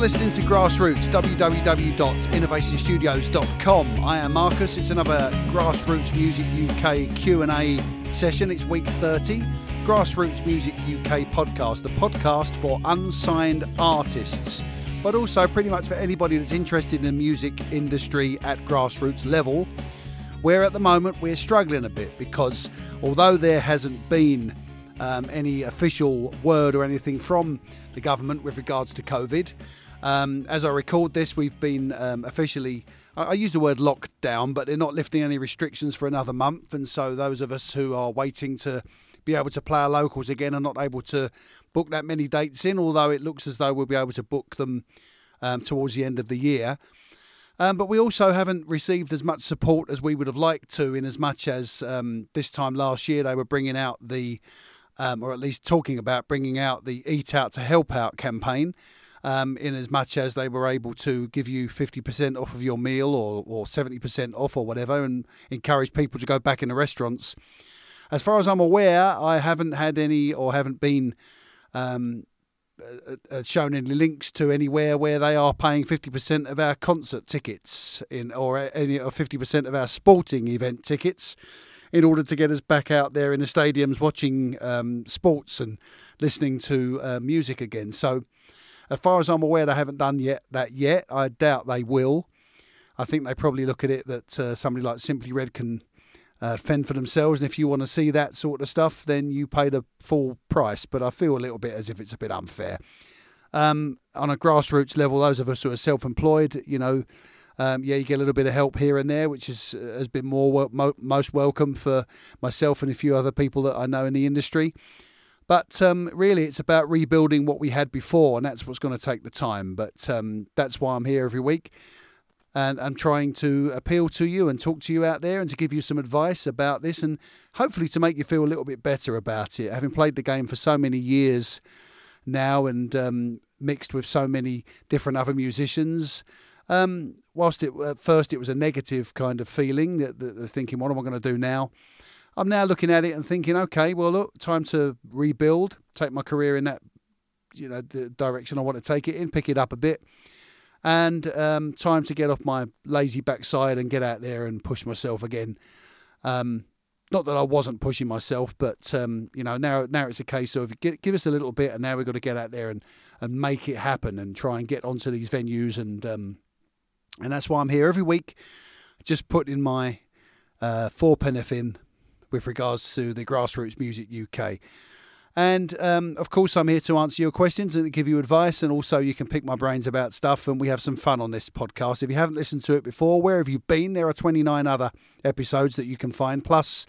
Listening to Grassroots, www.innovationstudios.com. I am Marcus. It's another Grassroots Music UK Q&A session. It's week 30. Grassroots Music UK podcast, the podcast for unsigned artists, but also pretty much for anybody that's interested in the music industry at grassroots level, where at the moment we're struggling a bit because although there hasn't been um, any official word or anything from the government with regards to COVID. Um, as I record this, we've been um, officially, I, I use the word lockdown, but they're not lifting any restrictions for another month. And so those of us who are waiting to be able to play our locals again are not able to book that many dates in, although it looks as though we'll be able to book them um, towards the end of the year. Um, but we also haven't received as much support as we would have liked to, in as much as um, this time last year they were bringing out the um, or at least talking about bringing out the Eat Out to Help Out campaign. Um, in as much as they were able to give you 50% off of your meal or, or 70% off or whatever and encourage people to go back in the restaurants. As far as I'm aware, I haven't had any or haven't been um, uh, uh shown any links to anywhere where they are paying 50% of our concert tickets in or any or 50% of our sporting event tickets in order to get us back out there in the stadiums watching um, sports and listening to uh, music again. So, as far as I'm aware, they haven't done yet that yet. I doubt they will. I think they probably look at it that uh, somebody like Simply Red can uh, fend for themselves, and if you want to see that sort of stuff, then you pay the full price. But I feel a little bit as if it's a bit unfair. Um, on a grassroots level, those of us who are self-employed, you know, um, yeah, you get a little bit of help here and there, which is, uh, has been more mo- most welcome for myself and a few other people that I know in the industry. But um, really, it's about rebuilding what we had before, and that's what's going to take the time. But um, that's why I'm here every week. And I'm trying to appeal to you and talk to you out there and to give you some advice about this and hopefully to make you feel a little bit better about it. Having played the game for so many years now and um, mixed with so many different other musicians, um, whilst it, at first it was a negative kind of feeling, that, that, thinking, what am I going to do now? I'm now looking at it and thinking, okay, well, look, time to rebuild, take my career in that, you know, the direction I want to take it in, pick it up a bit, and um, time to get off my lazy backside and get out there and push myself again. Um, not that I wasn't pushing myself, but um, you know now now it's a case of give, give us a little bit, and now we've got to get out there and, and make it happen and try and get onto these venues and um, and that's why I'm here every week, just putting my uh, four in with regards to the Grassroots Music UK. And um, of course, I'm here to answer your questions and give you advice, and also you can pick my brains about stuff. And we have some fun on this podcast. If you haven't listened to it before, where have you been? There are 29 other episodes that you can find, plus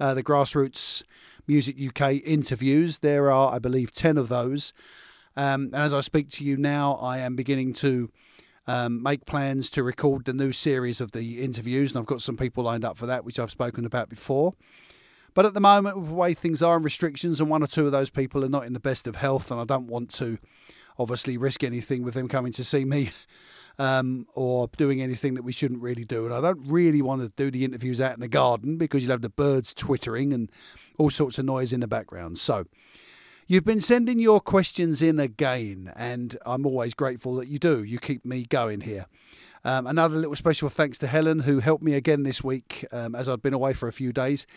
uh, the Grassroots Music UK interviews. There are, I believe, 10 of those. Um, and as I speak to you now, I am beginning to um, make plans to record the new series of the interviews, and I've got some people lined up for that, which I've spoken about before. But at the moment, with the way things are and restrictions, and one or two of those people are not in the best of health, and I don't want to obviously risk anything with them coming to see me um, or doing anything that we shouldn't really do. And I don't really want to do the interviews out in the garden because you'll have the birds twittering and all sorts of noise in the background. So You've been sending your questions in again, and I'm always grateful that you do. You keep me going here. Um, another little special thanks to Helen, who helped me again this week um, as I'd been away for a few days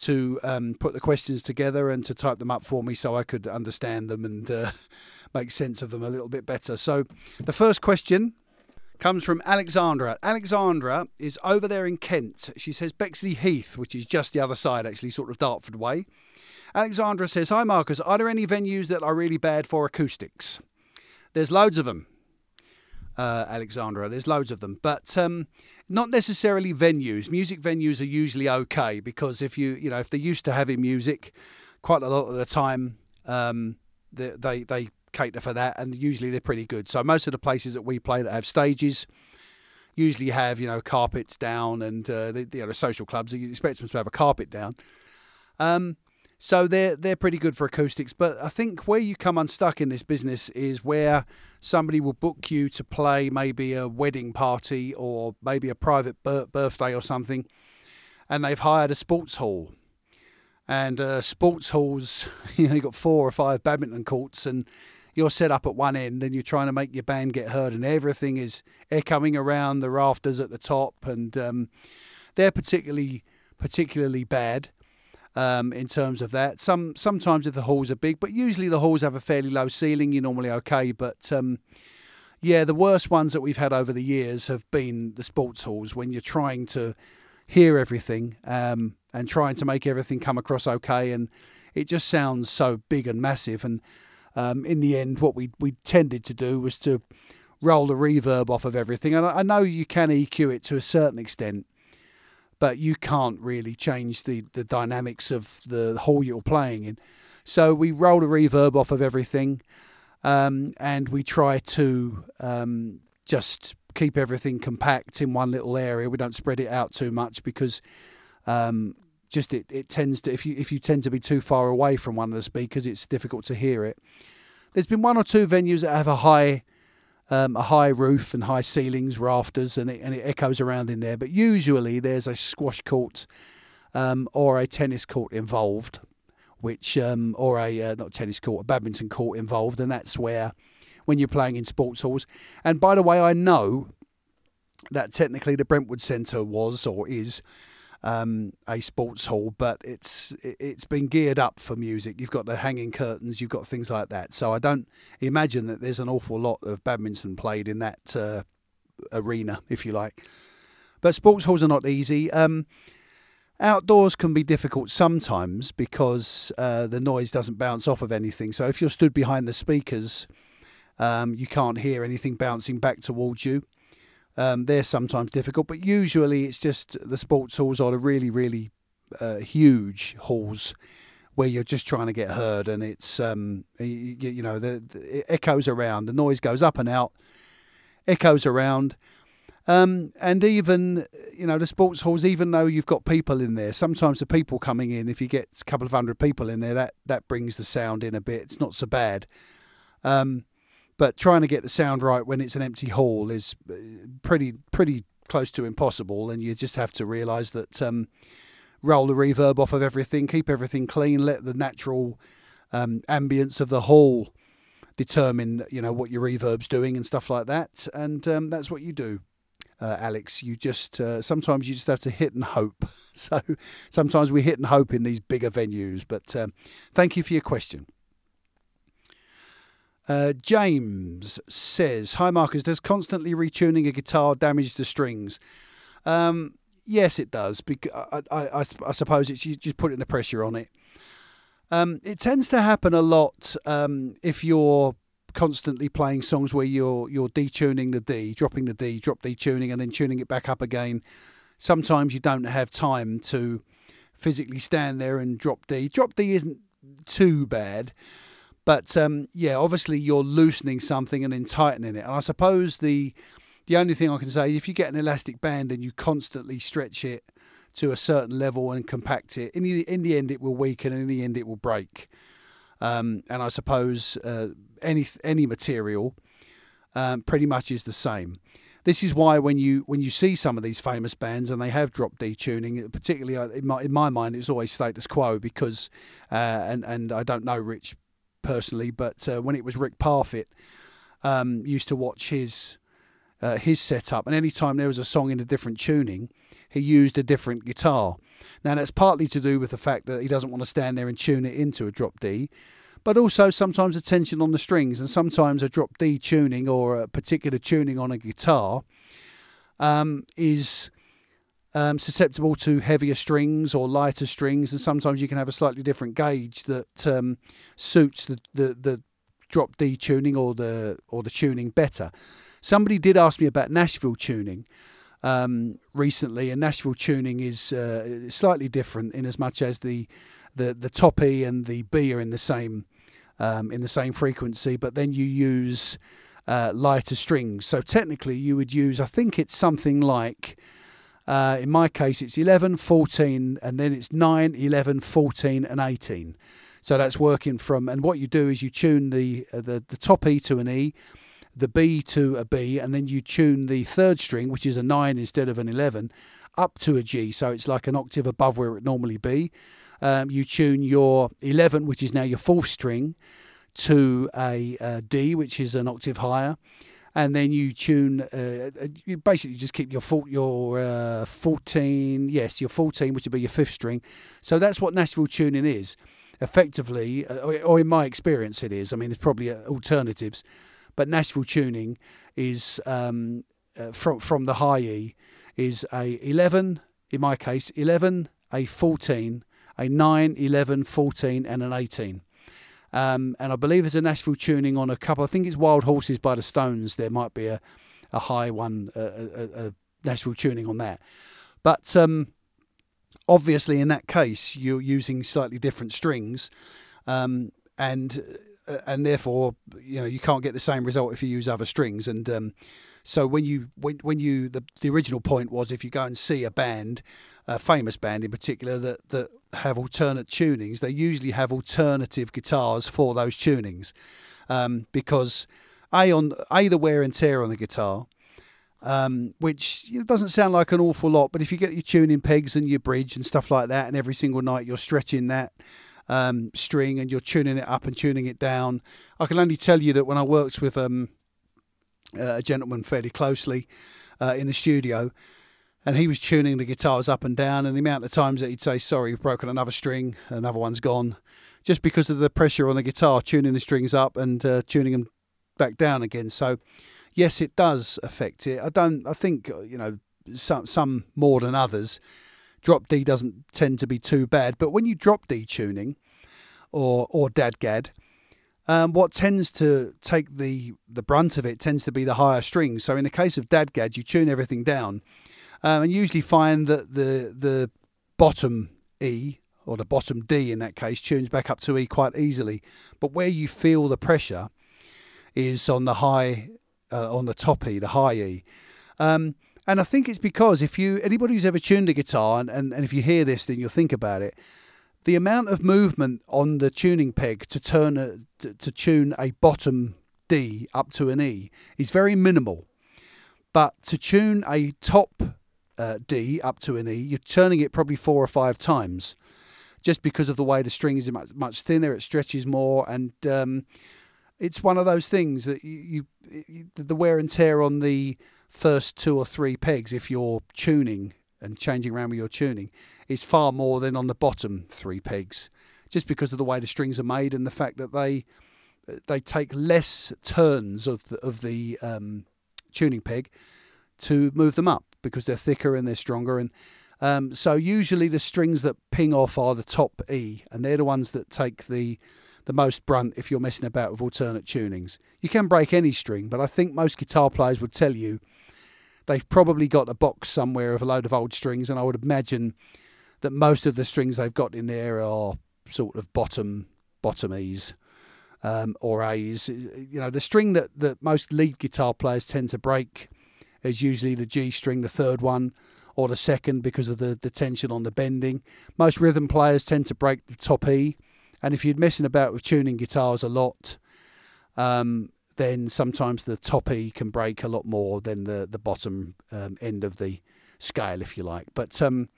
to um, put the questions together and to type them up for me so I could understand them and uh, make sense of them a little bit better. So, the first question comes from Alexandra. Alexandra is over there in Kent. She says Bexley Heath, which is just the other side, actually, sort of Dartford way. Alexandra says, Hi Marcus, are there any venues that are really bad for acoustics? There's loads of them. Uh, Alexandra. There's loads of them, but um, not necessarily venues. Music venues are usually okay because if you you know if they're used to having music, quite a lot of the time um, they, they they cater for that, and usually they're pretty good. So most of the places that we play that have stages usually have you know carpets down, and uh, the, you social clubs you expect them to have a carpet down. Um, so they're they're pretty good for acoustics, but I think where you come unstuck in this business is where somebody will book you to play maybe a wedding party or maybe a private birthday or something, and they've hired a sports hall, and uh, sports halls, you know, you've got four or five badminton courts, and you're set up at one end and you're trying to make your band get heard, and everything is echoing around the rafters at the top, and um, they're particularly particularly bad. Um, in terms of that, some sometimes if the halls are big, but usually the halls have a fairly low ceiling. You're normally okay, but um, yeah, the worst ones that we've had over the years have been the sports halls when you're trying to hear everything um, and trying to make everything come across okay, and it just sounds so big and massive. And um, in the end, what we we tended to do was to roll the reverb off of everything. And I, I know you can EQ it to a certain extent, but you can't really change the, the dynamics of the hall you're playing in. So we roll the reverb off of everything, um, and we try to um, just keep everything compact in one little area. We don't spread it out too much because um, just it, it tends to if you if you tend to be too far away from one of the speakers, it's difficult to hear it. There's been one or two venues that have a high um, a high roof and high ceilings, rafters, and it, and it echoes around in there. But usually there's a squash court um, or a tennis court involved, which um, or a uh, not tennis court, a badminton court involved, and that's where when you're playing in sports halls. And by the way, I know that technically the Brentwood Centre was or is um, a sports hall, but it's it's been geared up for music. You've got the hanging curtains, you've got things like that. So I don't imagine that there's an awful lot of badminton played in that uh, arena, if you like. But sports halls are not easy. Um, outdoors can be difficult sometimes because uh, the noise doesn't bounce off of anything. So if you're stood behind the speakers, um, you can't hear anything bouncing back towards you. Um, they're sometimes difficult, but usually it's just the sports halls are the really, really uh, huge halls where you're just trying to get heard, and it's um, you, you, know the, the, it echoes around, the noise goes up and out, echoes around, um, and even you know the sports halls, even though you've got people in there, sometimes the people coming in, if you get a couple of hundred people in there, that that brings the sound in a bit. It's not so bad. Um, but trying to get the sound right when it's an empty hall is uh, pretty pretty close to impossible, and you just have to realise that um, roll the reverb off of everything, keep everything clean, let the natural um, ambience of the hall determine you know what your reverb's doing and stuff like that, and um, that's what you do. Uh, Alex, you just uh, sometimes you just have to hit and hope. So sometimes we hit and hope in these bigger venues. But um, thank you for your question. Uh, James says, "Hi Marcus, does constantly retuning a guitar damage the strings?" Um, yes, it does. Because I, I, I, suppose it's you just putting the pressure on it. Um, it tends to happen a lot um, if you're constantly playing songs where you're you're detuning the D, dropping the D, drop D tuning, and then tuning it back up again. Sometimes you don't have time to physically stand there and drop D. Drop D isn't too bad. But um, yeah, obviously you're loosening something and then tightening it. And I suppose the the only thing I can say, if you get an elastic band and you constantly stretch it to a certain level and compact it, in the in the end it will weaken and in the end it will break. Um, and I suppose uh, any any material um, pretty much is the same. This is why when you when you see some of these famous bands and they have dropped detuning, particularly uh, in my, in my mind, it's always status quo because uh, and and I don't know Rich personally, but uh, when it was Rick Parfitt, um, used to watch his uh, his setup, and anytime there was a song in a different tuning, he used a different guitar. Now that's partly to do with the fact that he doesn't want to stand there and tune it into a drop D, but also sometimes a tension on the strings, and sometimes a drop D tuning or a particular tuning on a guitar um, is um, susceptible to heavier strings or lighter strings, and sometimes you can have a slightly different gauge that um, suits the, the, the drop D tuning or the or the tuning better. Somebody did ask me about Nashville tuning um, recently, and Nashville tuning is uh, slightly different in as much as the the the top E and the B are in the same um, in the same frequency, but then you use uh, lighter strings. So technically, you would use I think it's something like uh, in my case, it's 11, 14, and then it's 9, 11, 14, and 18. So that's working from, and what you do is you tune the, uh, the, the top E to an E, the B to a B, and then you tune the third string, which is a 9 instead of an 11, up to a G. So it's like an octave above where it normally be. Um, you tune your 11, which is now your fourth string, to a, a D, which is an octave higher, and then you tune. Uh, you basically just keep your four, your uh, 14, yes, your 14, which would be your fifth string. So that's what Nashville tuning is, effectively, uh, or in my experience, it is. I mean, there's probably uh, alternatives, but Nashville tuning is um, uh, from from the high E is a 11, in my case, 11, a 14, a 9, 11, 14, and an 18. Um, and I believe there's a Nashville tuning on a couple. I think it's Wild Horses by the Stones. There might be a, a high one, a, a, a Nashville tuning on that. But um, obviously, in that case, you're using slightly different strings, um, and uh, and therefore, you know, you can't get the same result if you use other strings. And um, so when you when when you the the original point was if you go and see a band a famous band in particular that, that have alternate tunings, they usually have alternative guitars for those tunings um, because a on a the wear and tear on the guitar, um, which doesn't sound like an awful lot, but if you get your tuning pegs and your bridge and stuff like that, and every single night you're stretching that um, string and you're tuning it up and tuning it down, I can only tell you that when I worked with um, a gentleman fairly closely uh, in the studio and he was tuning the guitars up and down, and the amount of times that he'd say, "Sorry, you've broken another string, another one's gone," just because of the pressure on the guitar, tuning the strings up and uh, tuning them back down again. So, yes, it does affect it. I don't. I think uh, you know some some more than others. Drop D doesn't tend to be too bad, but when you drop D tuning, or or dadgad, um, what tends to take the the brunt of it tends to be the higher strings. So in the case of dadgad, you tune everything down um, and usually find that the the bottom E or the bottom D in that case tunes back up to E quite easily. But where you feel the pressure is on the high, uh, on the top E, the high E. Um, and I think it's because if you anybody who's ever tuned a guitar, and, and, and if you hear this, then you'll think about it. The amount of movement on the tuning peg to turn a, to, to tune a bottom D up to an E is very minimal. But to tune a top uh, D up to an E, you're turning it probably four or five times, just because of the way the string is much, much thinner. It stretches more, and um, it's one of those things that you, you, the wear and tear on the first two or three pegs, if you're tuning and changing around with your tuning, is far more than on the bottom three pegs, just because of the way the strings are made and the fact that they they take less turns of the of the um, tuning peg to move them up because they're thicker and they're stronger. And um, so usually the strings that ping off are the top E, and they're the ones that take the the most brunt if you're messing about with alternate tunings. You can break any string, but I think most guitar players would tell you they've probably got a box somewhere of a load of old strings, and I would imagine that most of the strings they've got in there are sort of bottom bottom E's. Um, or A's, you know, the string that, that most lead guitar players tend to break is usually the G string, the third one, or the second because of the, the tension on the bending. Most rhythm players tend to break the top E, and if you're messing about with tuning guitars a lot, um, then sometimes the top E can break a lot more than the the bottom um, end of the scale, if you like. But um,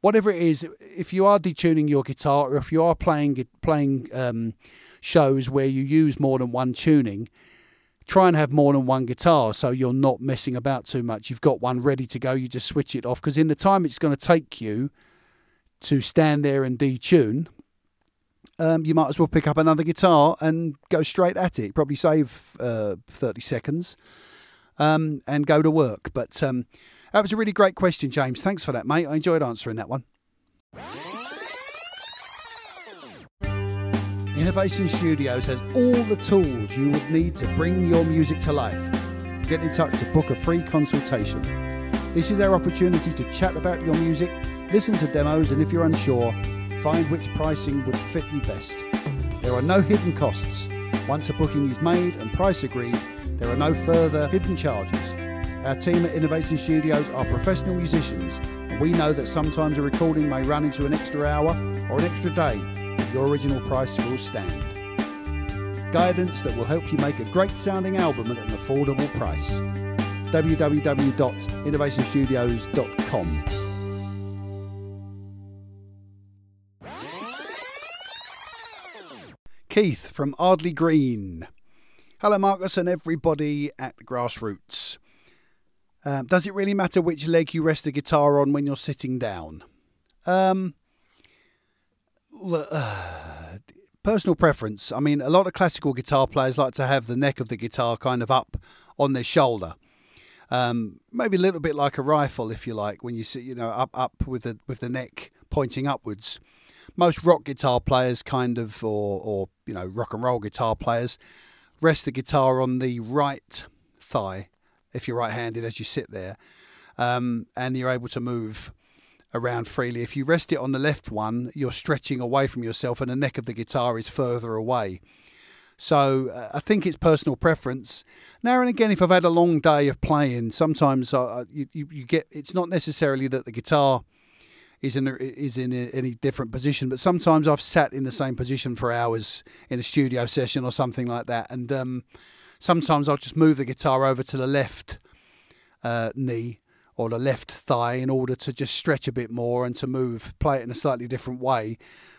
whatever it is, if you are detuning your guitar, or if you are playing playing um, shows where you use more than one tuning, try and have more than one guitar so you're not messing about too much. You've got one ready to go, you just switch it off because in the time it's going to take you to stand there and detune, um, you might as well pick up another guitar and go straight at it. Probably save uh, 30 seconds um, and go to work. But um, that was a really great question, James. Thanks for that, mate. I enjoyed answering that one. Innovation Studios has all the tools you would need to bring your music to life. Get in touch to book a free consultation. This is our opportunity to chat about your music, listen to demos, and if you're unsure, find which pricing would fit you best. There are no hidden costs. Once a booking is made and price agreed, there are no further hidden charges. Our team at Innovation Studios are professional musicians, and we know that sometimes a recording may run into an extra hour or an extra day your original price will stand. Guidance that will help you make a great sounding album at an affordable price. www.innovationstudios.com. Keith from Ardleigh Green. Hello, Marcus, and everybody at Grassroots. Um, does it really matter which leg you rest the guitar on when you're sitting down? Um, uh, personal preference. I mean, a lot of classical guitar players like to have the neck of the guitar kind of up on their shoulder. Um, maybe a little bit like a rifle, if you like, when you sit, you know, up up with the with the neck pointing upwards. Most rock guitar players, kind of, or or you know, rock and roll guitar players, rest the guitar on the right thigh if you're right-handed as you sit there, um, and you're able to move around freely. If you rest it on the left one, you're stretching away from yourself, and the neck of the guitar is further away. So uh, I think it's personal preference. Now and again, if I've had a long day of playing, sometimes uh, you, you, you get. It's not necessarily that the guitar is in a, is in a, any different position, but sometimes I've sat in the same position for hours in a studio session or something like that, and um, sometimes I'll just move the guitar over to the left uh, knee or the left thigh in order to just stretch a bit more and to move, play it in a slightly different way,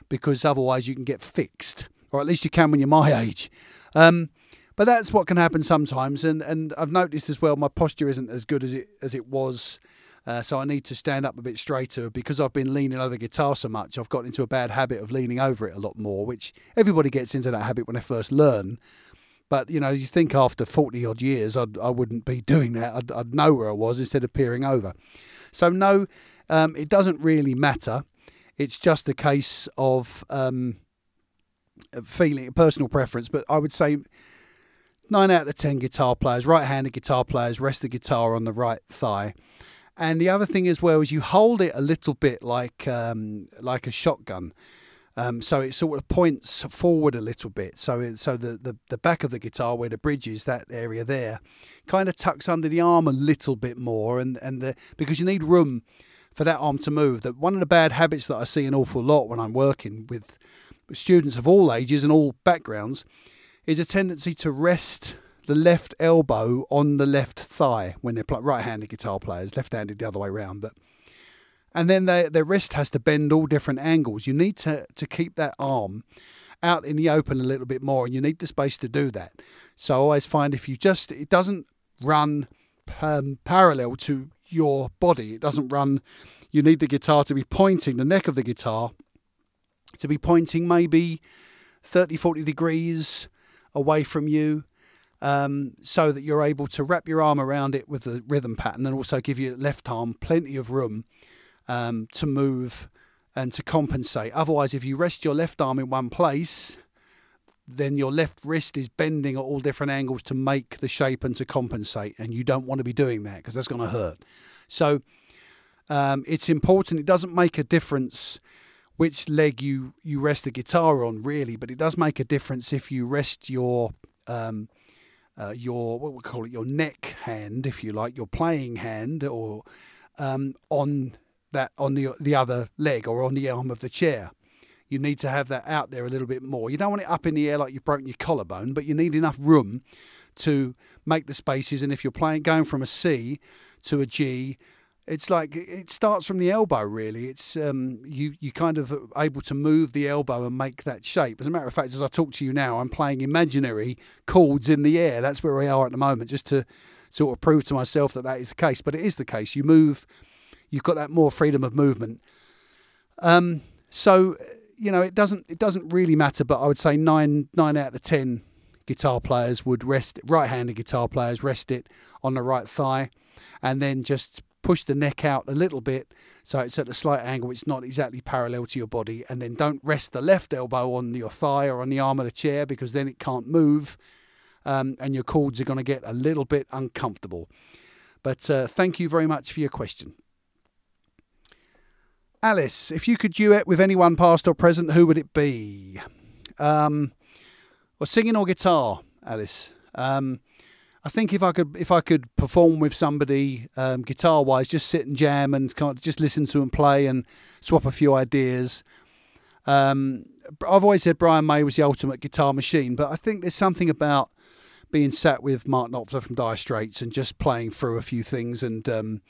because otherwise you can get fixed, or at least you can when you're my age. Um, but that's what can happen sometimes, and, and I've noticed as well my posture isn't as good as it as it was. Uh, so I need to stand up a bit straighter because I've been leaning over the guitar so much. I've got into a bad habit of leaning over it a lot more, which everybody gets into that habit when they first learn. But you know, you think after forty odd years, I'd, I wouldn't be doing that. I'd, I'd know where I was instead of peering over. So no, um, it doesn't really matter. It's just a case of um, feeling, personal preference. But I would say nine out of ten guitar players, right-handed guitar players, rest the guitar on the right thigh. And the other thing as well is you hold it a little bit like um, like a shotgun. Um, so it sort of points forward a little bit. So it, so the, the, the back of the guitar where the bridge is, that area there, kind of tucks under the arm a little bit more, and and the, because you need room for that arm to move. That one of the bad habits that I see an awful lot when I'm working with students of all ages and all backgrounds is a tendency to rest the left elbow on the left thigh when they're right-handed guitar players, left-handed the other way around, but and then they, their wrist has to bend all different angles. You need to, to keep that arm out in the open a little bit more, and you need the space to do that. So I always find if you just, it doesn't run um, parallel to your body, it doesn't run, you need the guitar to be pointing, the neck of the guitar to be pointing maybe 30, 40 degrees away from you. Um, so that you're able to wrap your arm around it with the rhythm pattern and also give your left arm plenty of room um, to move and to compensate. Otherwise, if you rest your left arm in one place, then your left wrist is bending at all different angles to make the shape and to compensate. And you don't want to be doing that because that's going to hurt. So um, it's important. It doesn't make a difference which leg you, you rest the guitar on, really, but it does make a difference if you rest your. Um, uh, your what we call it your neck hand, if you like, your playing hand, or um, on that on the the other leg or on the arm of the chair. You need to have that out there a little bit more. You don't want it up in the air like you've broken your collarbone, but you need enough room to make the spaces. And if you're playing going from a C to a G, it's like it starts from the elbow. Really, it's um, you you kind of able to move the elbow and make that shape. As a matter of fact, as I talk to you now, I'm playing imaginary chords in the air. That's where we are at the moment, just to sort of prove to myself that that is the case. But it is the case. You move you've got that more freedom of movement. Um, so you know it doesn't it doesn't really matter, but I would say nine nine out of ten guitar players would rest right-handed guitar players rest it on the right thigh, and then just push the neck out a little bit so it's at a slight angle it's not exactly parallel to your body and then don't rest the left elbow on your thigh or on the arm of the chair because then it can't move um, and your chords are going to get a little bit uncomfortable but uh, thank you very much for your question Alice, if you could duet with anyone past or present, who would it be? Um, or singing or guitar, Alice? Um, I think if I could if I could perform with somebody um, guitar wise, just sit and jam and just listen to and play and swap a few ideas. Um, I've always said Brian May was the ultimate guitar machine, but I think there's something about being sat with Mark Knopfler from Dire Straits and just playing through a few things and um,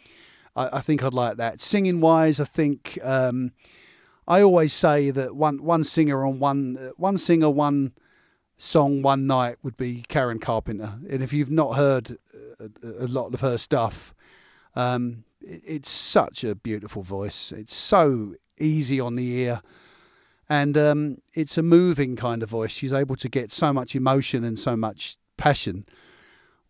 I, I think I'd like that. Singing wise, I think um, I always say that one one singer on one one singer one song one night would be Karen Carpenter. And if you've not heard a, a lot of her stuff, um, it, it's such a beautiful voice. It's so easy on the ear. And um, it's a moving kind of voice. She's able to get so much emotion and so much passion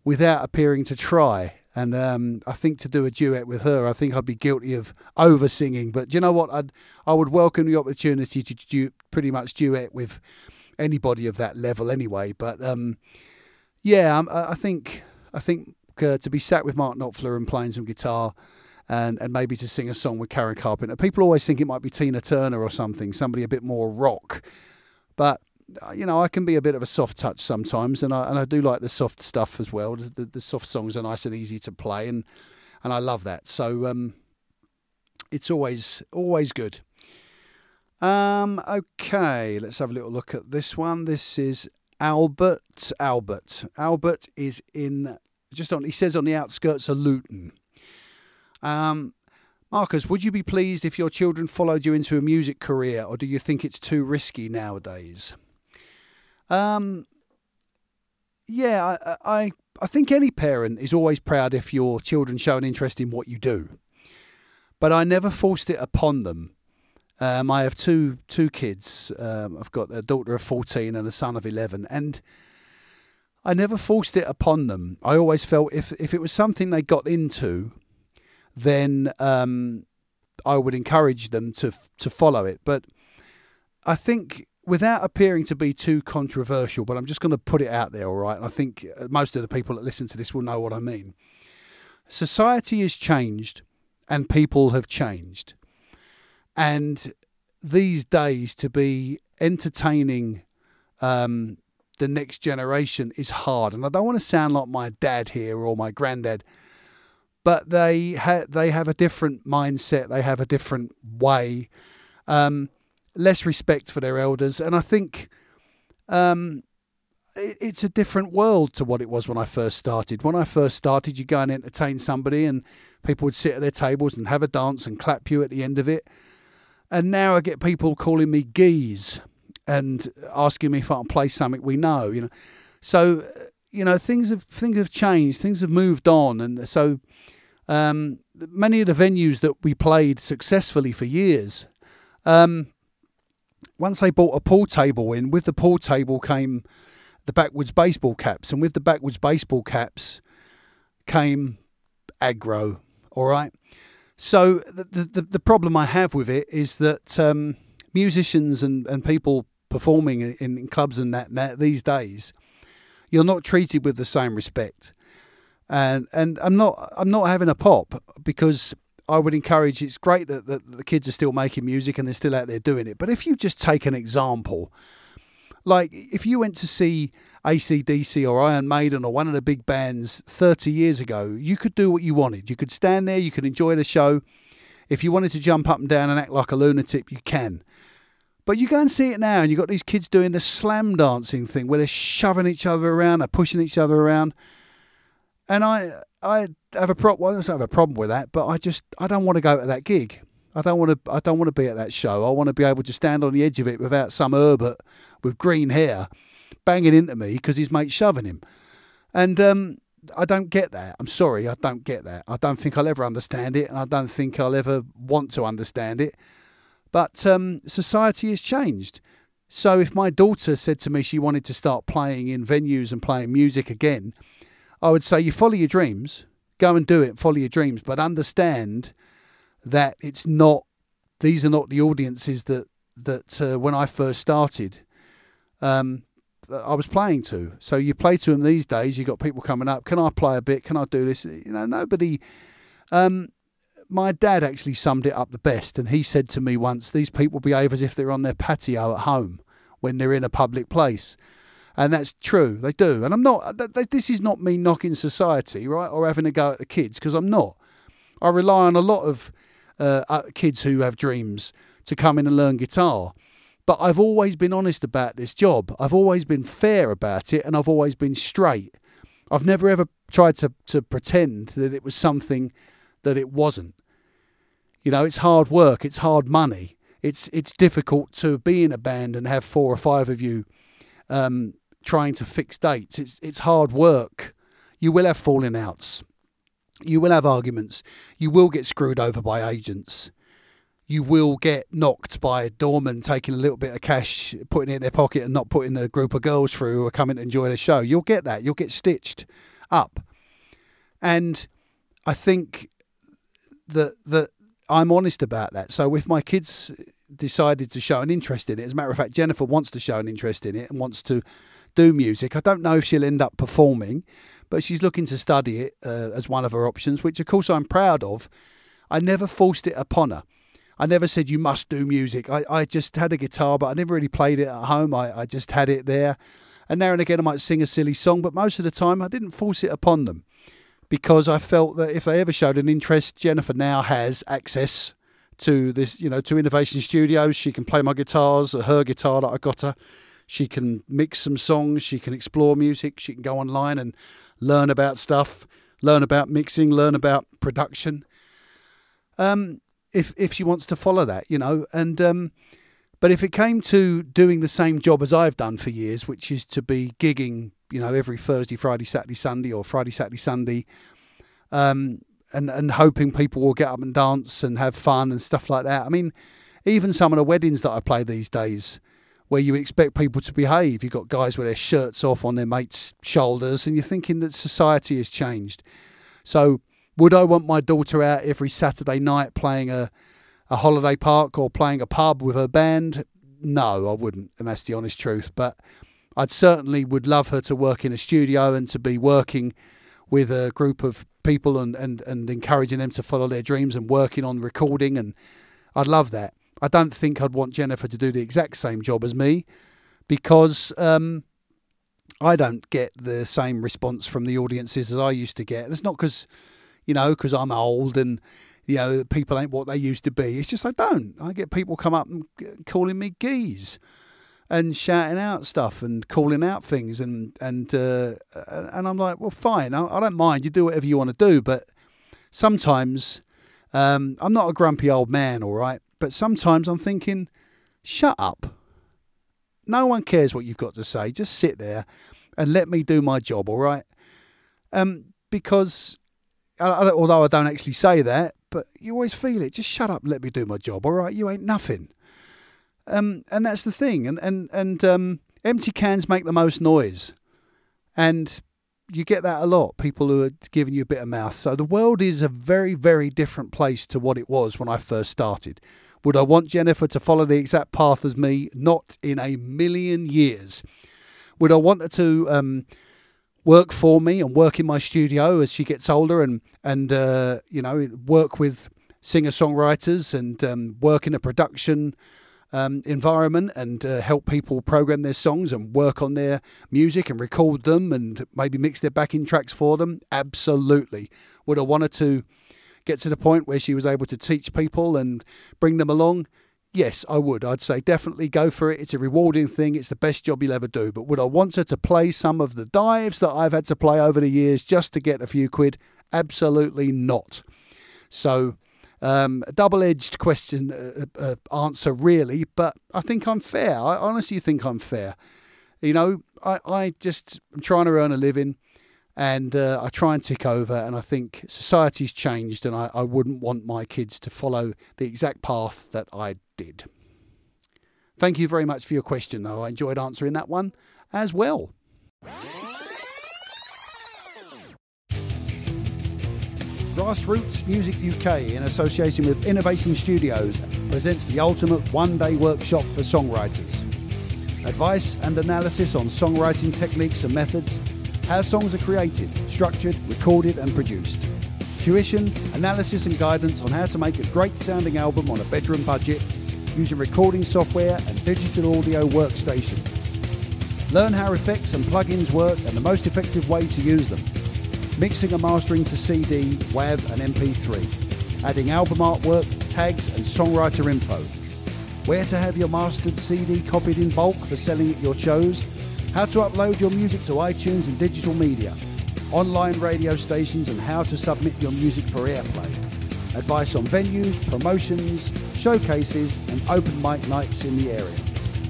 without appearing to try. And um, I think to do a duet with her, I think I'd be guilty of over singing. But you know what? I'd I would welcome the opportunity to du- pretty much duet with anybody of that level anyway. But um, yeah, um, I think I think uh, to be sat with Mark Knopfler and playing some guitar. And, and maybe to sing a song with Karen Carpenter. People always think it might be Tina Turner or something, somebody a bit more rock. But you know, I can be a bit of a soft touch sometimes, and I and I do like the soft stuff as well. The, the soft songs are nice and easy to play, and and I love that. So um, it's always always good. Um, okay, let's have a little look at this one. This is Albert. Albert. Albert is in just on. He says on the outskirts of Luton. Um, Marcus, would you be pleased if your children followed you into a music career, or do you think it's too risky nowadays? Um, yeah, I, I, I think any parent is always proud if your children show an interest in what you do, but I never forced it upon them. Um, I have two two kids. Um, I've got a daughter of fourteen and a son of eleven, and I never forced it upon them. I always felt if if it was something they got into, then um, I would encourage them to to follow it. But I think without appearing to be too controversial, but I'm just going to put it out there, all right? And I think uh, most of the people that listen to this will know what I mean. Society has changed and people have changed. And these days, to be entertaining um, the next generation is hard. And I don't want to sound like my dad here or my granddad, but they, ha- they have a different mindset, they have a different way. Um, less respect for their elders, and I think um, it, it's a different world to what it was when I first started. When I first started, you go and entertain somebody, and people would sit at their tables and have a dance and clap you at the end of it. And now I get people calling me geese and asking me if I can play something we know. You know, so you know things have things have changed, things have moved on, and so um, many of the venues that we played successfully for years. Um, once they bought a pool table in, with the pool table came the backwards baseball caps, and with the backwards baseball caps came aggro. All right. So the the, the problem I have with it is that um, musicians and, and people performing in, in clubs and that, that these days, you're not treated with the same respect. And and I'm not I'm not having a pop because I would encourage. It's great that, that the kids are still making music and they're still out there doing it. But if you just take an example, like if you went to see ACDC or Iron Maiden or one of the big bands 30 years ago, you could do what you wanted. You could stand there, you could enjoy the show. If you wanted to jump up and down and act like a lunatic, you can. But you go and see it now, and you've got these kids doing the slam dancing thing where they're shoving each other around, they're pushing each other around. And I, I have a problem. Well, I don't have a problem with that, but I just I don't want to go to that gig. I don't want to. I don't want to be at that show. I want to be able to stand on the edge of it without some Herbert with green hair banging into me because his mate's shoving him. And um, I don't get that. I'm sorry, I don't get that. I don't think I'll ever understand it, and I don't think I'll ever want to understand it. But um, society has changed. So if my daughter said to me she wanted to start playing in venues and playing music again, I would say you follow your dreams, go and do it, follow your dreams, but understand that it's not. These are not the audiences that that uh, when I first started, um, I was playing to. So you play to them these days. You got people coming up. Can I play a bit? Can I do this? You know, nobody. Um, my dad actually summed it up the best, and he said to me once, "These people behave as if they're on their patio at home when they're in a public place." And that's true. They do, and I'm not. This is not me knocking society, right, or having a go at the kids because I'm not. I rely on a lot of uh, uh, kids who have dreams to come in and learn guitar, but I've always been honest about this job. I've always been fair about it, and I've always been straight. I've never ever tried to to pretend that it was something that it wasn't. You know, it's hard work. It's hard money. It's it's difficult to be in a band and have four or five of you um, trying to fix dates. It's it's hard work. You will have falling outs. You will have arguments. You will get screwed over by agents. You will get knocked by a doorman taking a little bit of cash, putting it in their pocket, and not putting a group of girls through who are coming to enjoy the show. You'll get that. You'll get stitched up. And I think that that I'm honest about that. So if my kids decided to show an interest in it, as a matter of fact, Jennifer wants to show an interest in it and wants to do music. I don't know if she'll end up performing, but she's looking to study it uh, as one of her options, which of course I'm proud of. I never forced it upon her. I never said you must do music. I, I just had a guitar, but I never really played it at home. I, I just had it there. And now and again I might sing a silly song, but most of the time I didn't force it upon them because I felt that if they ever showed an interest, Jennifer now has access to this, you know, to Innovation Studios. She can play my guitars, her guitar that I got her. She can mix some songs. She can explore music. She can go online and learn about stuff, learn about mixing, learn about production. Um, if if she wants to follow that, you know, and um, but if it came to doing the same job as I've done for years, which is to be gigging, you know, every Thursday, Friday, Saturday, Sunday, or Friday, Saturday, Sunday, um, and and hoping people will get up and dance and have fun and stuff like that. I mean, even some of the weddings that I play these days, where you expect people to behave, you've got guys with their shirts off on their mates' shoulders, and you're thinking that society has changed. So, would I want my daughter out every Saturday night playing a a holiday park or playing a pub with her band? No, I wouldn't, and that's the honest truth. But I'd certainly would love her to work in a studio and to be working with a group of people and, and, and encouraging them to follow their dreams and working on recording. And I'd love that. I don't think I'd want Jennifer to do the exact same job as me because um, I don't get the same response from the audiences as I used to get. It's not because, you know, because I'm old and, you know, people ain't what they used to be. It's just I don't. I get people come up and calling me geese and shouting out stuff and calling out things and and uh, and I'm like, well, fine, I, don't mind. You do whatever you want to do, but sometimes um, I'm not a grumpy old man, all right. But sometimes I'm thinking, shut up. No one cares what you've got to say. Just sit there and let me do my job, all right? Um, because although I don't actually say that, but you always feel it. Just shut up and let me do my job, all right? You ain't nothing. Um, and that's the thing. And and and um, empty cans make the most noise, and you get that a lot. People who are giving you a bit of mouth. So the world is a very very different place to what it was when I first started. Would I want Jennifer to follow the exact path as me? Not in a million years. Would I want her to um, work for me and work in my studio as she gets older and and uh, you know work with singer songwriters and um, work in a production um, environment and uh, help people program their songs and work on their music and record them and maybe mix their backing tracks for them? Absolutely. Would I want her to get to the point where she was able to teach people and bring them along? Yes, I would. I'd say definitely go for it. It's a rewarding thing. It's the best job you'll ever do. But would I want her to play some of the dives that I've had to play over the years just to get a few quid? Absolutely not. So um, a double edged question uh, uh, uh, answer, really, but I think I'm fair. I honestly think I'm fair. You know, I, I just am trying to earn a living and uh, I try and tick over. And I think society's changed, and I, I wouldn't want my kids to follow the exact path that I did. Thank you very much for your question, though. I enjoyed answering that one as well. Grassroots Music UK, in association with Innovation Studios, presents the ultimate one day workshop for songwriters. Advice and analysis on songwriting techniques and methods, how songs are created, structured, recorded, and produced. Tuition, analysis, and guidance on how to make a great sounding album on a bedroom budget using recording software and digital audio workstation. Learn how effects and plugins work and the most effective way to use them mixing and mastering to CD, WAV, and MP3, adding album artwork, tags, and songwriter info. Where to have your mastered CD copied in bulk for selling at your shows, how to upload your music to iTunes and digital media, online radio stations, and how to submit your music for airplay. Advice on venues, promotions, showcases, and open mic nights in the area.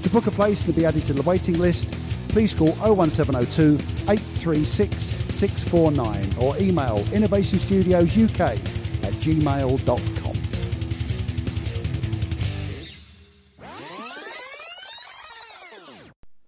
To book a place and be added to the waiting list, please call 01702 836 649 or email innovationstudiosuk at gmail.com.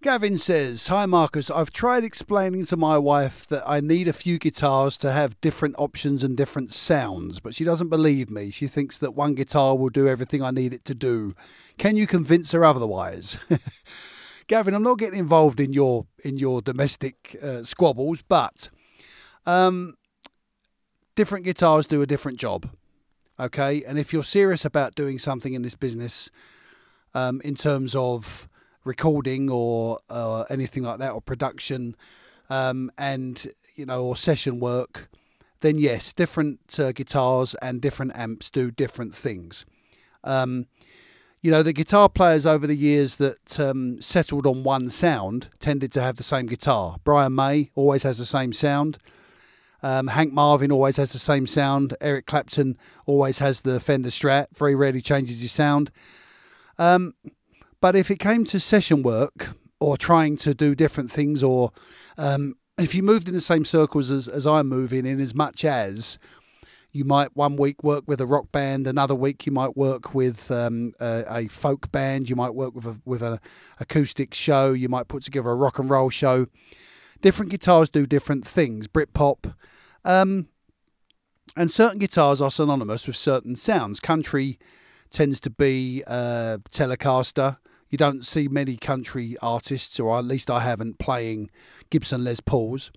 Gavin says, Hi Marcus, I've tried explaining to my wife that I need a few guitars to have different options and different sounds, but she doesn't believe me. She thinks that one guitar will do everything I need it to do. Can you convince her otherwise? Gavin, I'm not getting involved in your in your domestic uh, squabbles, but um, different guitars do a different job. Okay, and if you're serious about doing something in this business, um, in terms of recording or uh, anything like that, or production, um, and you know, or session work, then yes, different uh, guitars and different amps do different things. Um, you know, the guitar players over the years that um, settled on one sound tended to have the same guitar. Brian May always has the same sound. Um, Hank Marvin always has the same sound. Eric Clapton always has the Fender Strat. Very rarely changes his sound. Um, but if it came to session work or trying to do different things, or um, if you moved in the same circles as, as I'm moving in, as much as you might one week work with a rock band, another week you might work with um, a, a, folk band, you might work with a with an acoustic show, you might put together a rock and roll show. Different guitars do different things. Britpop, um, and certain guitars are synonymous with certain sounds. Country tends to be uh, Telecaster. You don't see many country artists, or at least I haven't, playing Gibson Les Pauls.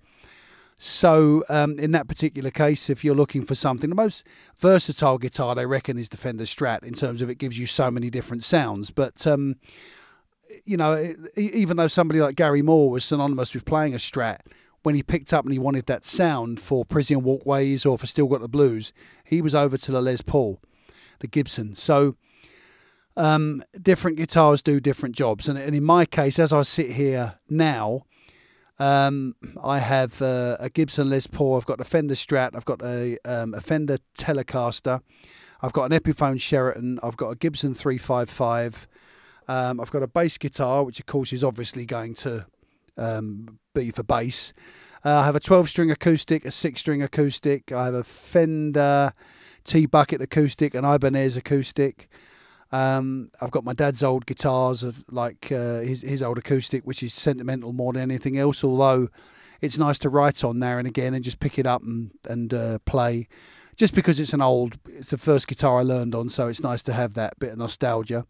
So, um, in that particular case, if you're looking for something, the most versatile guitar they reckon is the Fender Strat in terms of it gives you so many different sounds. But, um, you know, even though somebody like Gary Moore was synonymous with playing a Strat, when he picked up and he wanted that sound for Parisian Walkways or for Still Got the Blues, he was over to the Les Paul, the Gibson. So, um, different guitars do different jobs. And, and in my case, as I sit here now, um, I have uh, a Gibson Les Paul. I've got a Fender Strat. I've got a, um, a Fender Telecaster. I've got an Epiphone Sheraton. I've got a Gibson 355. Um, I've got a bass guitar, which of course is obviously going to um, be for bass. Uh, I have a 12 string acoustic, a 6 string acoustic. I have a Fender T Bucket acoustic, an Ibanez acoustic. Um, I've got my dad's old guitars of like uh, his his old acoustic, which is sentimental more than anything else. Although it's nice to write on now and again and just pick it up and and uh, play, just because it's an old. It's the first guitar I learned on, so it's nice to have that bit of nostalgia.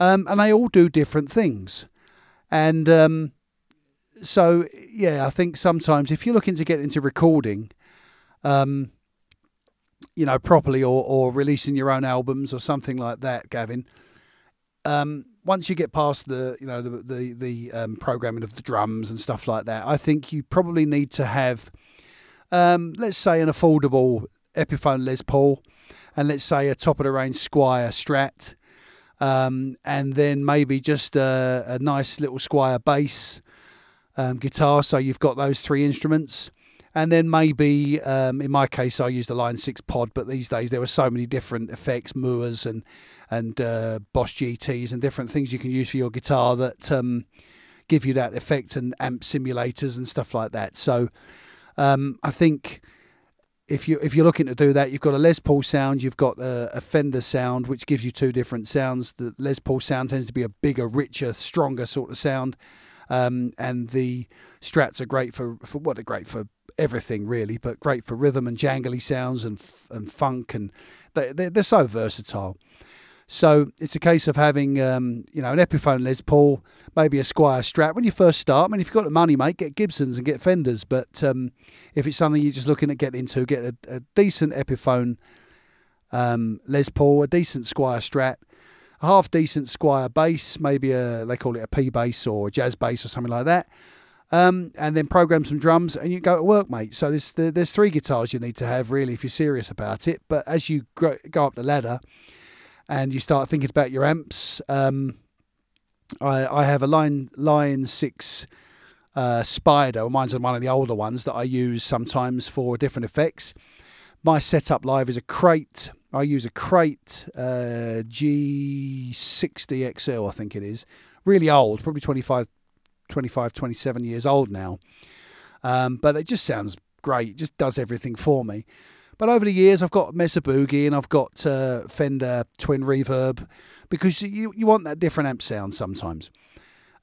Um, and they all do different things, and um, so yeah, I think sometimes if you're looking to get into recording. Um, you know, properly or, or releasing your own albums or something like that, Gavin. Um, once you get past the, you know, the the, the um, programming of the drums and stuff like that, I think you probably need to have, um, let's say, an affordable Epiphone Les Paul, and let's say a top of the range Squier Strat, um, and then maybe just a, a nice little Squier bass um, guitar. So you've got those three instruments and then maybe um, in my case I used a Line Six pod, but these days there were so many different effects, Mooers and and uh, Boss GTS and different things you can use for your guitar that um, give you that effect and amp simulators and stuff like that. So um, I think if you if you're looking to do that, you've got a Les Paul sound, you've got a, a, Fender sound, which gives you two different sounds. The Les Paul sound tends to be a bigger, richer, stronger sort of sound, um, and the Strats are great for for what are great for everything really, but great for rhythm and jangly sounds and and funk, and they they're, they're so versatile. So it's a case of having, um, you know, an Epiphone Les Paul, maybe a Squier Strat. When you first start, I mean, if you've got the money, mate, get Gibsons and get Fenders. But um, if it's something you're just looking at getting into, get a, a decent Epiphone um, Les Paul, a decent Squier Strat, a half decent Squier bass, maybe a they call it a P bass or a jazz bass or something like that um, and then program some drums, and you go to work, mate. So there's there's three guitars you need to have really if you're serious about it. But as you go up the ladder, and you start thinking about your amps, um, I, I have a line line six uh, Spider. Mine's one of the older ones that I use sometimes for different effects. My setup live is a crate. I use a crate uh, G60 XL, I think it is. Really old, probably 25 25, 27 years old now. Um, but it just sounds great. It just does everything for me. But over the years, I've got Mesa Boogie and I've got uh, Fender Twin Reverb because you, you want that different amp sound sometimes.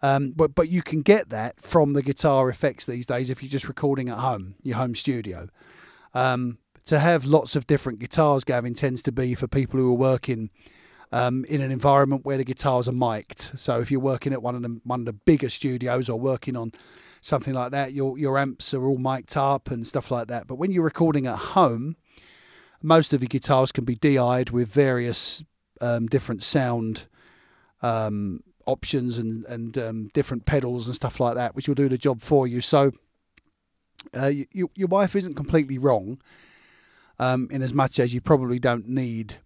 Um, but but you can get that from the guitar effects these days if you're just recording at home, your home studio. Um, to have lots of different guitars, Gavin, tends to be for people who are working um, in an environment where the guitars are mic'd. So if you're working at one of the one of the bigger studios or working on something like that, your your amps are all mic'd up and stuff like that. But when you're recording at home, most of the guitars can be DI'd with various um, different sound um, options and and um, different pedals and stuff like that, which will do the job for you. So uh, you, your wife isn't completely wrong, um, in as much as you probably don't need,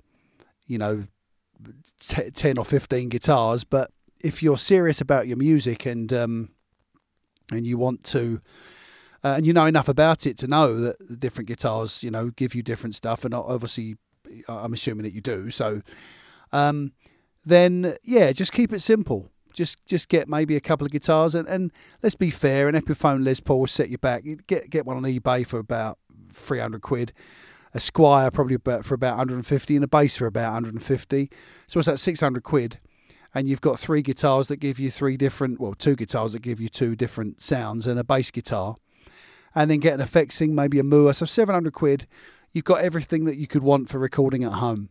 you know, t- ten or fifteen guitars. But if you're serious about your music and um, and you want to. Uh, and you know enough about it to know that the different guitars, you know, give you different stuff, and obviously, I'm assuming that you do. So, um, then yeah, just keep it simple. Just just get maybe a couple of guitars and, and let's be fair, an Epiphone Les Paul will set you back. Get get one on eBay for about three hundred quid. A Squier probably for about 150 and a bass for about 150. So what's that 600 quid? And you've got three guitars that give you three different, well, two guitars that give you two different sounds and a bass guitar. And then get an effects thing, maybe a Mooer. So 700 quid, you've got everything that you could want for recording at home.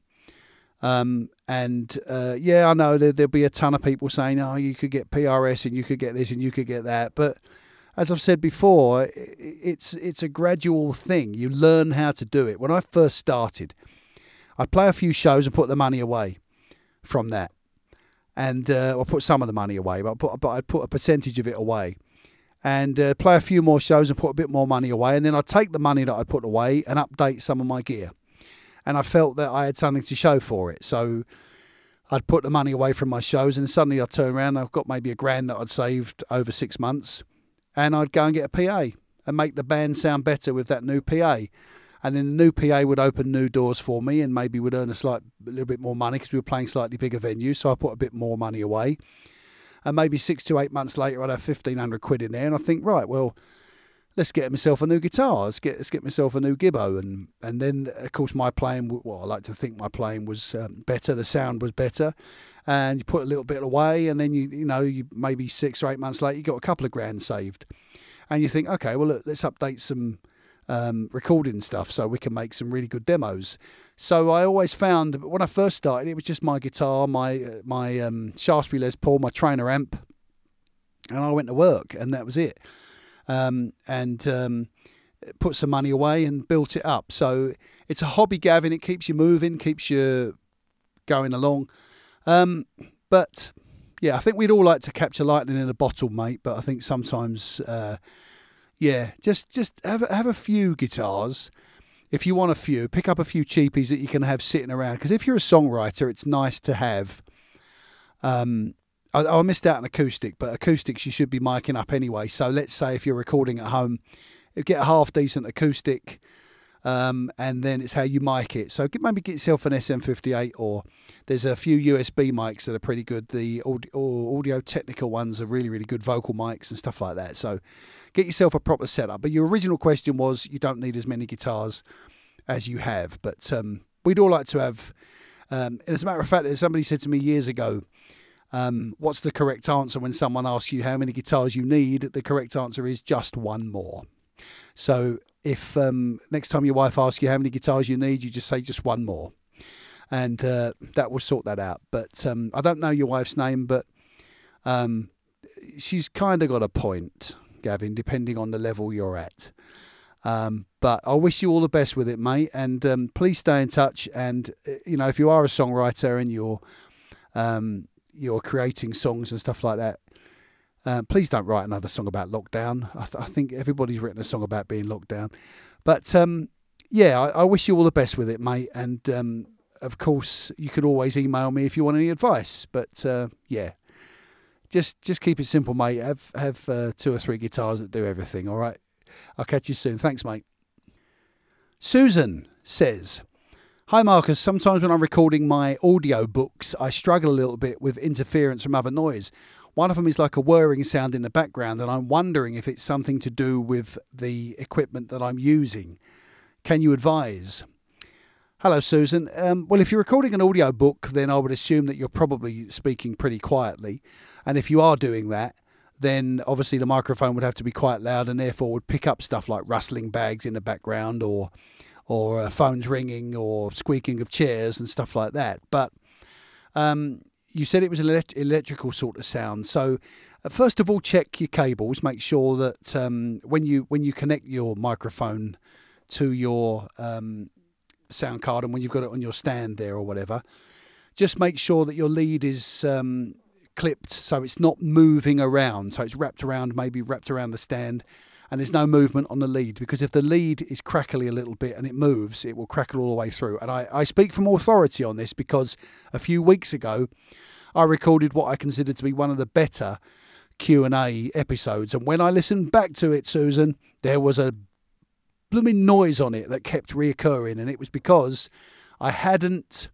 Um, and uh, yeah, I know there, there'll be a ton of people saying, "Oh, you could get PRS and you could get this and you could get that," but as I've said before, it's it's a gradual thing. You learn how to do it. When I first started, I'd play a few shows and put the money away from that, and uh, or put some of the money away, but put, but I'd put a percentage of it away, and uh, play a few more shows and put a bit more money away, and then I'd take the money that I put away and update some of my gear and I felt that I had something to show for it. So I'd put the money away from my shows, and suddenly I'd turn around. And I've got maybe a grand that I'd saved over six months, and I'd go and get a PA and make the band sound better with that new PA. And then the new PA would open new doors for me, and maybe would earn a slight, a little bit more money because we were playing slightly bigger venues. So I put a bit more money away, and maybe six to eight months later, I'd have fifteen hundred quid in there, and I think, right, well, let's get myself a new guitar. Let's get let's get myself a new Gibbo, and and then of course my playing. Well, I like to think my playing was um, better. The sound was better, and you put a little bit away, and then you you know you maybe six or eight months later you got a couple of grand saved, and you think okay, well look, let's update some. Um, recording stuff so we can make some really good demos. So I always found when I first started, it was just my guitar, my uh, my um, Shaftesbury Les Paul, my trainer amp, and I went to work, and that was it um, and um, put some money away and built it up. So it's a hobby, Gavin. It keeps you moving, keeps you going along. Um, but yeah, I think we'd all like to capture lightning in a bottle, mate. But I think sometimes, uh, yeah, just just have have a few guitars. If you want a few, pick up a few cheapies that you can have sitting around. Because if you're a songwriter, it's nice to have um, I, I missed out on acoustic, but acoustics you should be miking up anyway. So let's say if you're recording at home, get a half decent acoustic, um, and then it's how you mic it. So maybe get yourself an SM58, or there's a few USB mics that are pretty good. The audio, Audio-Technica ones are really, really good vocal mics and stuff like that. So get yourself a proper setup. But your original question was you don't need as many guitars as you have, but um, we'd all like to have. Um, and as a matter of fact, as somebody said to me years ago, um, what's the correct answer when someone asks you how many guitars you need? The correct answer is just one more. So if um, next time your wife asks you how many guitars you need, you just say just one more, and uh, that will sort that out. But um, I don't know your wife's name, but um, she's kind of got a point, Gavin, depending on the level you're at. Um, but I wish you all the best with it, mate. And um, please stay in touch. And uh, you know, if you are a songwriter and you're um, you're creating songs and stuff like that, uh, please don't write another song about lockdown. I, th- I, think everybody's written a song about being locked down. But um, yeah, I, I, wish you all the best with it, mate. And um, of course, you could always email me if you want any advice. But uh, yeah, just just keep it simple, mate. Have have uh, two or three guitars that do everything. All right. I'll catch you soon. Thanks, mate. Susan says. Hi Marcus, sometimes when I'm recording my audio books, I struggle a little bit with interference from other noise. One of them is like a whirring sound in the background, and I'm wondering if it's something to do with the equipment that I'm using. Can you advise? Hello, Susan. Um, well, if you're recording an audio book, then I would assume that you're probably speaking pretty quietly. And if you are doing that, then obviously the microphone would have to be quite loud and therefore would pick up stuff like rustling bags in the background or or uh, phones ringing or squeaking of chairs and stuff like that. But um, you said it was an elect- electrical sort of sound. So uh, first of all, check your cables. Make sure that um, when you when you connect your microphone to your um, sound card and when you've got it on your stand there or whatever, just make sure that your lead is um, clipped so it's not moving around. So it's wrapped around, maybe wrapped around the stand, and there's no movement on the lead because if the lead is crackly a little bit and it moves, it will crackle all the way through. And I, I speak from authority on this because a few weeks ago I recorded what I considered to be one of the better Q&A episodes and when I listened back to it Susan there was a blooming noise on it that kept reoccurring and it was because I hadn't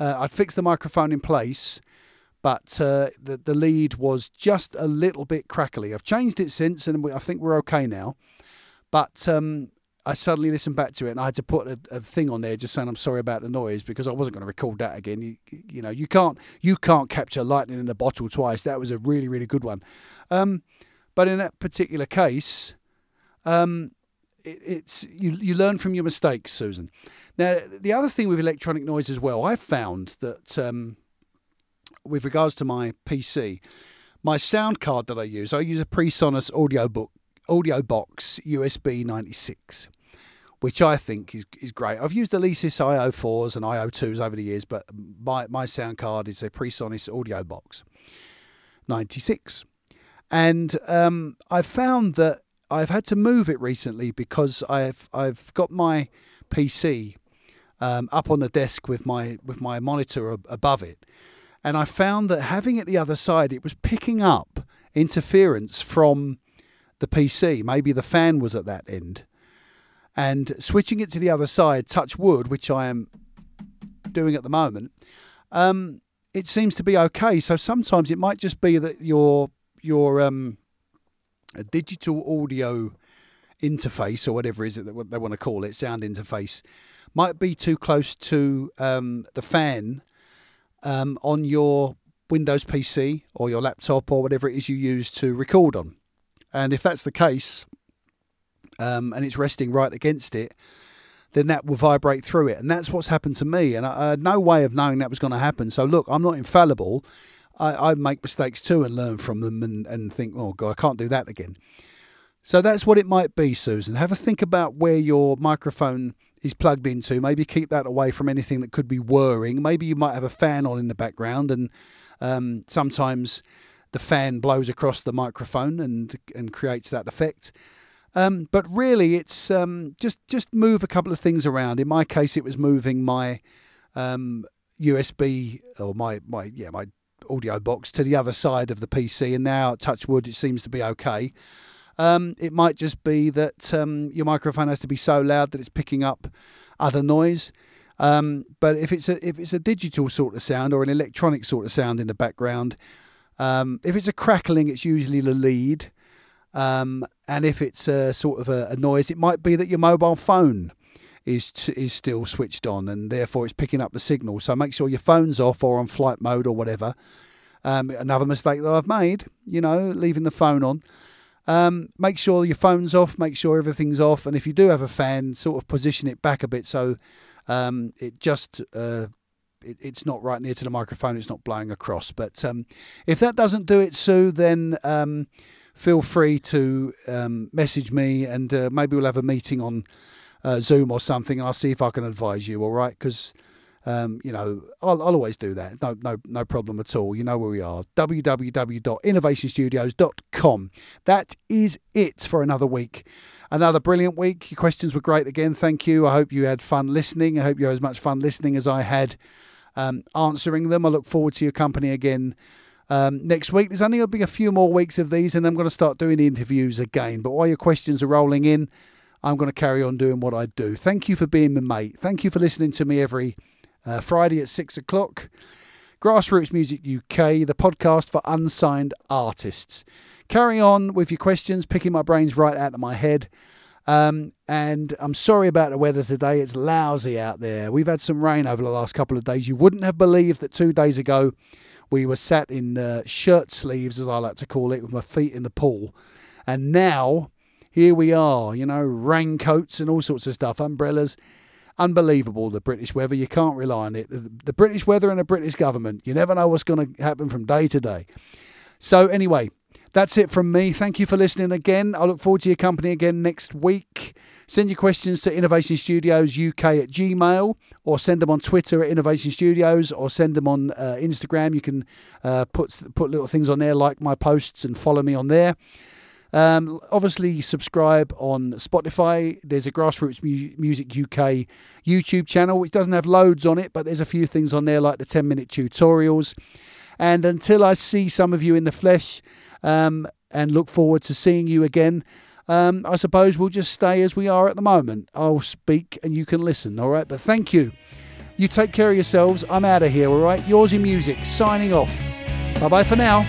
uh, I'd fixed the microphone in place but uh, the, the lead was just a little bit crackly. I've changed it since, and I think we're okay now. But um, I suddenly listened back to it, and I had to put a, a, thing on there just saying I'm sorry about the noise because I wasn't going to record that again. You, you, know, you can't you can't capture lightning in a bottle twice. That was a really really good one. Um, but in that particular case, um, it, it's you you learn from your mistakes, Susan. Now the other thing with electronic noise as well, I've found that um, with regards to my PC, my sound card that I use, I use a PreSonus audio book audio box USB 96 which I think is, is great. I've used the Alesis IO4s and IO2s over the years, but my, my sound card is a PreSonus audio box 96. And um, I've found that I've had to move it recently because I've I've got my PC um, up on the desk with my with my monitor above it, and I found that having it the other side, it was picking up interference from the PC. Maybe the fan was at that end. And switching it to the other side, touch wood, which I am doing at the moment, um, it seems to be okay. So sometimes it might just be that your your um, digital audio interface or whatever is it that they want to call it, sound interface, might be too close to um, the fan um, on your Windows PC or your laptop or whatever it is you use to record on. And if that's the case, um, and it's resting right against it, then that will vibrate through it. And that's what's happened to me. And I, I had no way of knowing that was going to happen. So, look, I'm not infallible. I, I make mistakes too and learn from them and, and think, oh, God, I can't do that again. So that's what it might be, Susan. Have a think about where your microphone is plugged into. Maybe keep that away from anything that could be whirring. Maybe you might have a fan on in the background, and um, sometimes the fan blows across the microphone and and creates that effect. Um, but really, it's um, just just move a couple of things around. In my case, it was moving my USB um, or my my yeah my audio box to the other side of the PC, and now touch wood, it seems to be okay. Um, it might just be that um, your microphone has to be so loud that it's picking up other noise. Um, but if it's a if it's a digital sort of sound or an electronic sort of sound in the background, um, if it's a crackling, it's usually the lead. Um, and if it's a sort of a, a, noise, it might be that your mobile phone is t- is still switched on, and therefore it's picking up the signal. So make sure your phone's off or on flight mode or whatever. Um, another mistake that I've made, you know, leaving the phone on. Um, make sure your phone's off, make sure everything's off, and if you do have a fan, sort of position it back a bit so um, it just uh, it, it's not right near to the microphone, it's not blowing across. But um, if that doesn't do it, Sue, then um, feel free to um, message me, and uh, maybe we'll have a meeting on uh, Zoom or something, and I'll see if I can advise you. All right, because um, you know, I'll, I'll, always do that. No, no, no problem at all. You know where we are. www.innovationstudios.com. That is it for another week. Another brilliant week. Your questions were great again. Thank you. I hope you had fun listening. I hope you had as much fun listening as I had um, answering them. I look forward to your company again. Um, next week. There's only going to be a few more weeks of these, and I'm going to start doing interviews again. But while your questions are rolling in, I'm going to carry on doing what I do. Thank you for being my mate. Thank you for listening to me every uh, Friday at six o'clock. Grassroots Music UK, the podcast for unsigned artists. Carry on with your questions, picking my brains right out of my head. Um, and I'm sorry about the weather today. It's lousy out there. We've had some rain over the last couple of days. You wouldn't have believed that two days ago we were sat in uh, shirt sleeves, as I like to call it, with my feet in the pool. And now, here we are, you know, raincoats and all sorts of stuff, umbrellas. Unbelievable, the British weather. You can't rely on it. The British weather and the British government. You never know what's going to happen from day to day. So, anyway, that's it from me. Thank you for listening again. I look forward to your company again next week. Send your questions to Innovation Studios UK at Gmail or send them on Twitter at Innovation Studios or send them on uh, Instagram. You can uh, put, put little things on there like my posts and follow me on there. Um, obviously, subscribe on Spotify. There's a Grassroots Mu- Music UK YouTube channel, which doesn't have loads on it, but there's a few things on there like the 10 minute tutorials. And until I see some of you in the flesh, um, and look forward to seeing you again. Um, I suppose we'll just stay as we are at the moment. I'll speak and you can listen, all right? But thank you. You take care of yourselves. I'm out of here, all right? Yours in music, signing off. Bye bye for now.